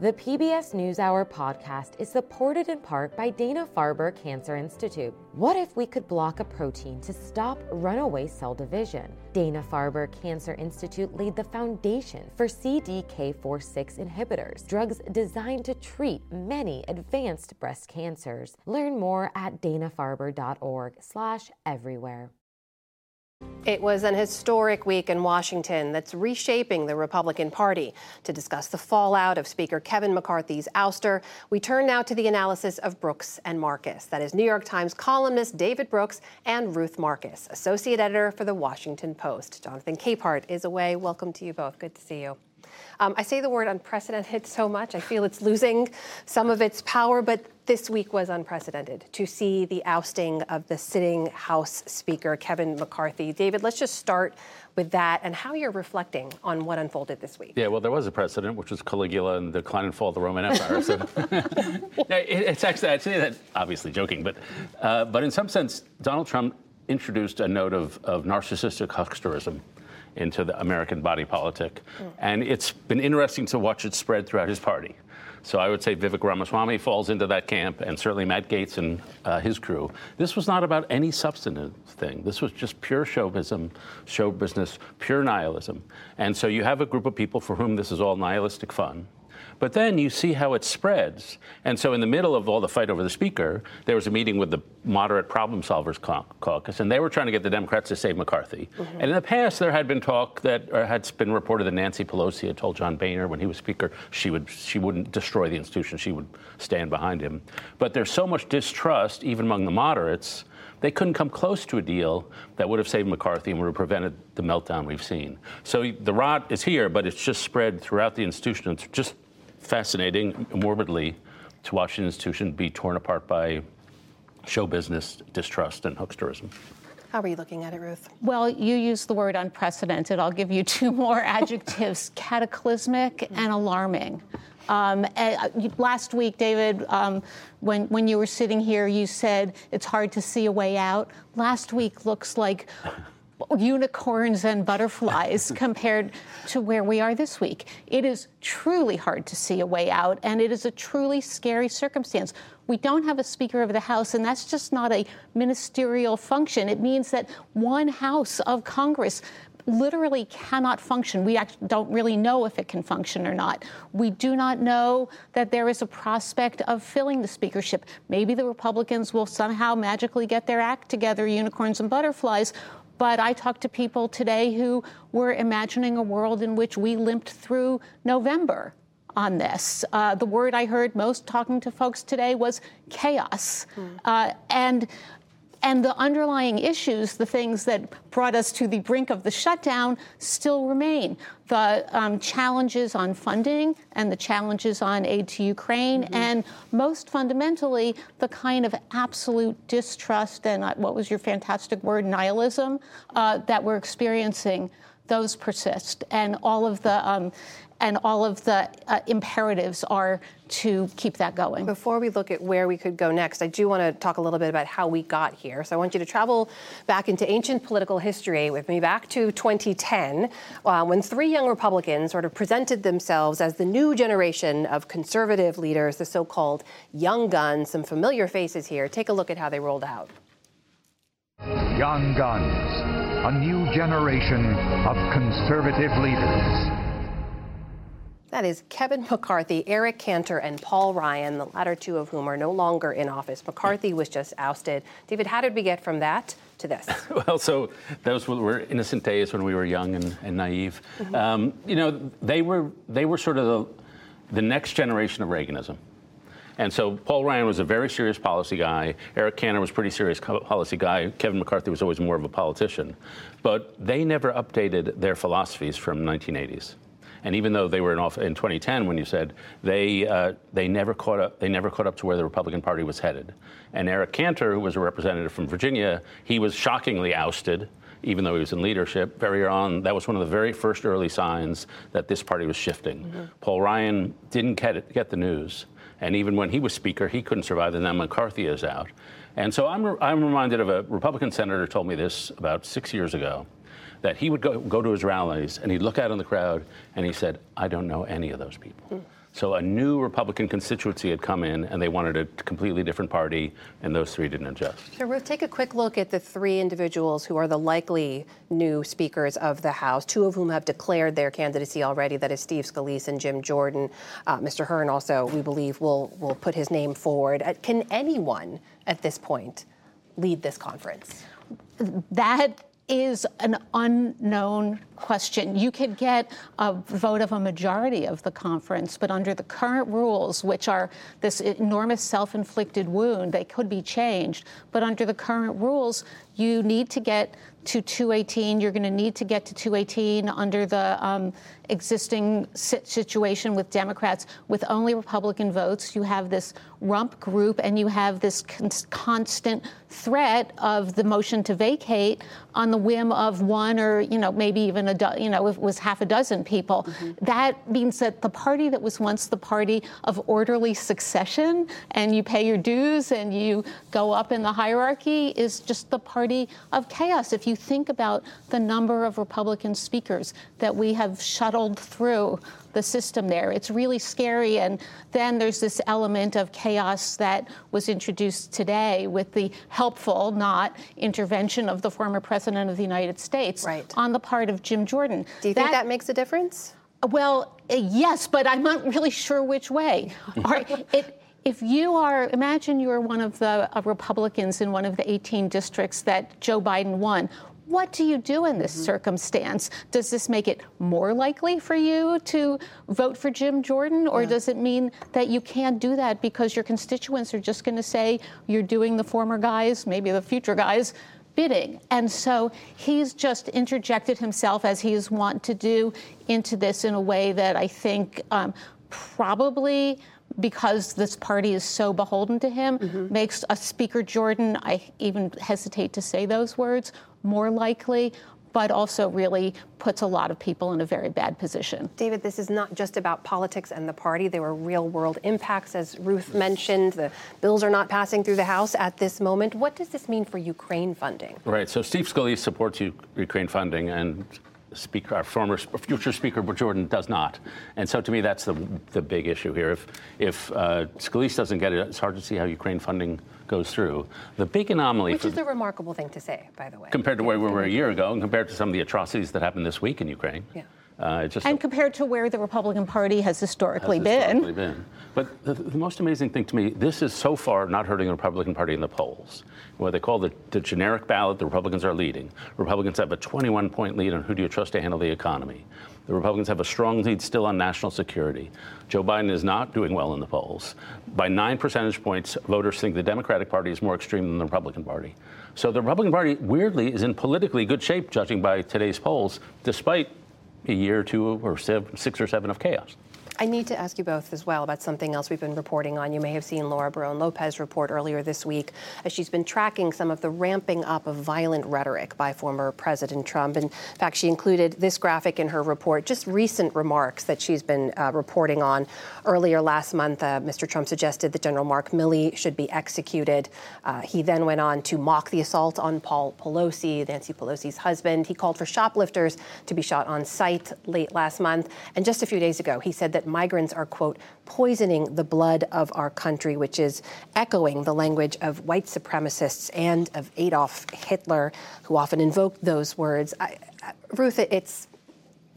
The PBS NewsHour podcast is supported in part by Dana Farber Cancer Institute. What if we could block a protein to stop runaway cell division? Dana Farber Cancer Institute laid the foundation for CDK4/6 inhibitors, drugs designed to treat many advanced breast cancers. Learn more at danafarber.org/everywhere. It was an historic week in Washington that's reshaping the Republican Party. To discuss the fallout of Speaker Kevin McCarthy's ouster, we turn now to the analysis of Brooks and Marcus. That is New York Times columnist David Brooks and Ruth Marcus, associate editor for the Washington Post. Jonathan Capehart is away. Welcome to you both. Good to see you. Um, I say the word unprecedented so much, I feel it's losing some of its power, but this week was unprecedented to see the ousting of the sitting House Speaker, Kevin McCarthy. David, let's just start with that and how you're reflecting on what unfolded this week. Yeah, well, there was a precedent, which was Caligula and the decline and fall of the Roman Empire. So it's actually, I'd say that, obviously joking, but, uh, but in some sense, Donald Trump introduced a note of, of narcissistic hucksterism into the American body politic. Mm. And it's been interesting to watch it spread throughout his party. So I would say Vivek Ramaswamy falls into that camp, and certainly Matt Gaetz and uh, his crew. This was not about any substantive thing. This was just pure chauvinism, show business, pure nihilism. And so you have a group of people for whom this is all nihilistic fun. But then you see how it spreads. And so, in the middle of all the fight over the speaker, there was a meeting with the moderate problem solvers caucus, and they were trying to get the Democrats to save McCarthy. Mm-hmm. And in the past, there had been talk that had been reported that Nancy Pelosi had told John Boehner when he was speaker she would she wouldn't destroy the institution, she would stand behind him. But there's so much distrust, even among the moderates they couldn't come close to a deal that would have saved McCarthy and would have prevented the meltdown we've seen. So the rot is here, but it's just spread throughout the institution. It's just fascinating, morbidly, to watch an institution be torn apart by show business, distrust, and hucksterism. How are you looking at it, Ruth? Well, you used the word unprecedented. I'll give you two more adjectives cataclysmic and alarming. Um, uh, last week, David, um, when, when you were sitting here, you said it's hard to see a way out. Last week looks like unicorns and butterflies compared to where we are this week. It is truly hard to see a way out, and it is a truly scary circumstance. We don't have a Speaker of the House, and that's just not a ministerial function. It means that one House of Congress literally cannot function. We don't really know if it can function or not. We do not know that there is a prospect of filling the speakership. Maybe the Republicans will somehow magically get their act together, unicorns and butterflies, but I talked to people today who were imagining a world in which we limped through November on this. Uh, the word I heard most talking to folks today was chaos. Mm. Uh, and and the underlying issues, the things that brought us to the brink of the shutdown, still remain. The um, challenges on funding and the challenges on aid to Ukraine, mm-hmm. and most fundamentally, the kind of absolute distrust and uh, what was your fantastic word, nihilism, uh, that we're experiencing those persist, and all of the um, and all of the uh, imperatives are to keep that going. Before we look at where we could go next, I do want to talk a little bit about how we got here. So I want you to travel back into ancient political history with me back to 2010, uh, when three young Republicans sort of presented themselves as the new generation of conservative leaders, the so-called young guns. Some familiar faces here. Take a look at how they rolled out. Young guns, a new generation of conservative leaders. That is Kevin McCarthy, Eric Cantor, and Paul Ryan, the latter two of whom are no longer in office. McCarthy was just ousted. David, how did we get from that to this? well, so those were innocent days when we were young and, and naive. Mm-hmm. Um, you know, they were they were sort of the, the next generation of Reaganism. And so Paul Ryan was a very serious policy guy. Eric Cantor was a pretty serious policy guy. Kevin McCarthy was always more of a politician. But they never updated their philosophies from 1980s. And even though they were in, off, in 2010, when you said they uh, they never caught up, they never caught up to where the Republican Party was headed. And Eric Cantor, who was a representative from Virginia, he was shockingly ousted. Even though he was in leadership, very on, that was one of the very first early signs that this party was shifting. Mm-hmm. Paul Ryan didn't get, it, get the news, and even when he was Speaker, he couldn't survive. And then McCarthy is out, and so I'm, I'm reminded of a Republican senator told me this about six years ago that he would go, go to his rallies and he'd look out in the crowd and he said, I don't know any of those people. Mm. So a new Republican constituency had come in, and they wanted a completely different party, and those three didn't adjust. So, Ruth, take a quick look at the three individuals who are the likely new speakers of the House, two of whom have declared their candidacy already. That is Steve Scalise and Jim Jordan. Uh, Mr. Hern also, we believe, will will put his name forward. Uh, can anyone at this point lead this conference? That is an unknown question. You could get a vote of a majority of the conference, but under the current rules, which are this enormous self inflicted wound, they could be changed. But under the current rules, you need to get to 218. You're going to need to get to 218 under the um, existing situation with Democrats with only Republican votes. You have this rump group and you have this con- constant threat of the motion to vacate on the whim of one or, you know, maybe even a, do- you know, it was half a dozen people. Mm-hmm. That means that the party that was once the party of orderly succession and you pay your dues and you go up in the hierarchy is just the party of chaos. If you think about the number of Republican speakers that we have shuttled through the system there. It's really scary. And then there's this element of chaos that was introduced today with the helpful, not intervention of the former president of the United States right. on the part of Jim Jordan. Do you that, think that makes a difference? Well, uh, yes, but I'm not really sure which way. it, if you are, imagine you're one of the uh, Republicans in one of the 18 districts that Joe Biden won. What do you do in this mm-hmm. circumstance? Does this make it more likely for you to vote for Jim Jordan, or yeah. does it mean that you can't do that because your constituents are just going to say you're doing the former guys, maybe the future guys, bidding. And so he's just interjected himself, as he is wont to do, into this in a way that I think um, probably because this party is so beholden to him, mm-hmm. makes a Speaker Jordan, I even hesitate to say those words, more likely, but also really puts a lot of people in a very bad position. David, this is not just about politics and the party. There were real world impacts, as Ruth mentioned. The bills are not passing through the House at this moment. What does this mean for Ukraine funding? Right. So Steve Scalise supports Ukraine funding, and Speaker, our former future Speaker but Jordan does not, and so to me that's the the big issue here. If if uh, Scalise doesn't get it, it's hard to see how Ukraine funding goes through. The big anomaly, which is a remarkable thing to say, by the way, compared to where we were a year ago, and compared to some of the atrocities that happened this week in Ukraine. Yeah. Uh, and compared to where the Republican Party has historically, has historically been. been. But the, the, most amazing thing to me, this is so far not hurting the Republican Party in the polls. What they call the, the generic ballot, the Republicans are leading. Republicans have a 21 point lead on who do you trust to handle the economy. The Republicans have a strong lead still on national security. Joe Biden is not doing well in the polls. By nine percentage points, voters think the Democratic Party is more extreme than the Republican Party. So the Republican Party, weirdly, is in politically good shape, judging by today's polls, despite a year or two or seven, six or seven of chaos. I need to ask you both as well about something else we've been reporting on. You may have seen Laura Barrón-López report earlier this week as she's been tracking some of the ramping up of violent rhetoric by former President Trump. In fact, she included this graphic in her report, just recent remarks that she's been uh, reporting on. Earlier last month, uh, Mr. Trump suggested that General Mark Milley should be executed. Uh, he then went on to mock the assault on Paul Pelosi, Nancy Pelosi's husband. He called for shoplifters to be shot on sight late last month. And just a few days ago, he said that migrants are, quote, poisoning the blood of our country, which is echoing the language of white supremacists and of Adolf Hitler, who often invoked those words. I, Ruth, it's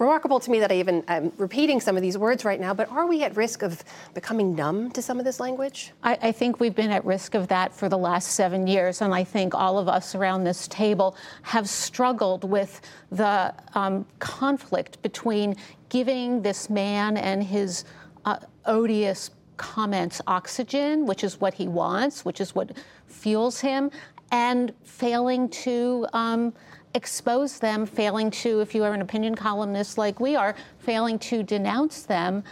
remarkable to me that I even am repeating some of these words right now, but are we at risk of becoming numb to some of this language? I, I, think we've been at risk of that for the last seven years, and I think all of us around this table have struggled with the um, conflict between giving this man and his uh, odious comments oxygen, which is what he wants, which is what fuels him, and failing to. Um, expose them, failing to, if you are an opinion columnist like we are, failing to denounce them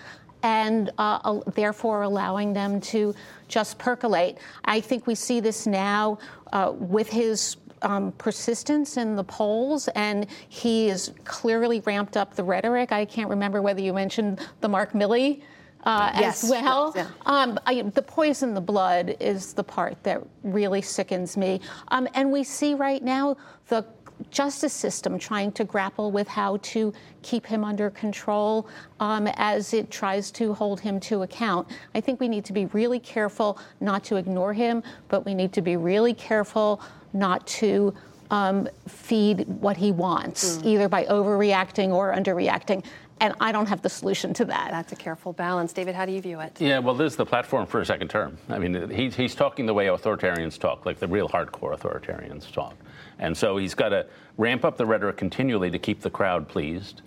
and uh, therefore allowing them to just percolate. I think we see this now uh, with his um, persistence in the polls, and he has clearly ramped up the rhetoric. I can't remember whether you mentioned the Mark Milley. Uh, yes, as well. Yeah. Um, I, the poison the blood is the part that really sickens me. Um, and we see right now the justice system trying to grapple with how to keep him under control um, as it tries to hold him to account. I think we need to be really careful not to ignore him, but we need to be really careful not to um, feed what he wants, mm. either by overreacting or underreacting. And I don't have the solution to that. That's a careful balance. David, how do you view it? Yeah, well, this is the platform for a second term. I mean, he's, he's talking the way authoritarians talk, like the real hardcore authoritarians talk. And so he's got to ramp up the rhetoric continually to keep the crowd pleased.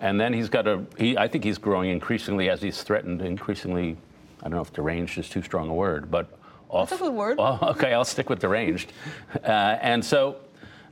And then he's got to, he, I think he's growing increasingly as he's threatened, increasingly, I don't know if deranged is too strong a word, but off. That's a good word. Oh, okay, I'll stick with deranged. Uh, and so,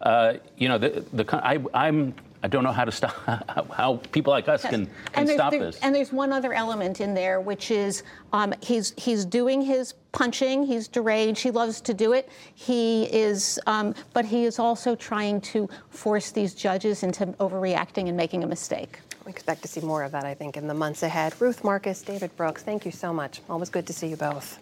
uh, you know, the, the, I, I'm I don't know how to stop how people like us yes. can, can stop there, this. And there's one other element in there, which is um, he's he's doing his punching. He's deranged. He loves to do it. He is, um, but he is also trying to force these judges into overreacting and making a mistake. We expect to see more of that, I think, in the months ahead. Ruth Marcus, David Brooks, thank you so much. Always good to see you both.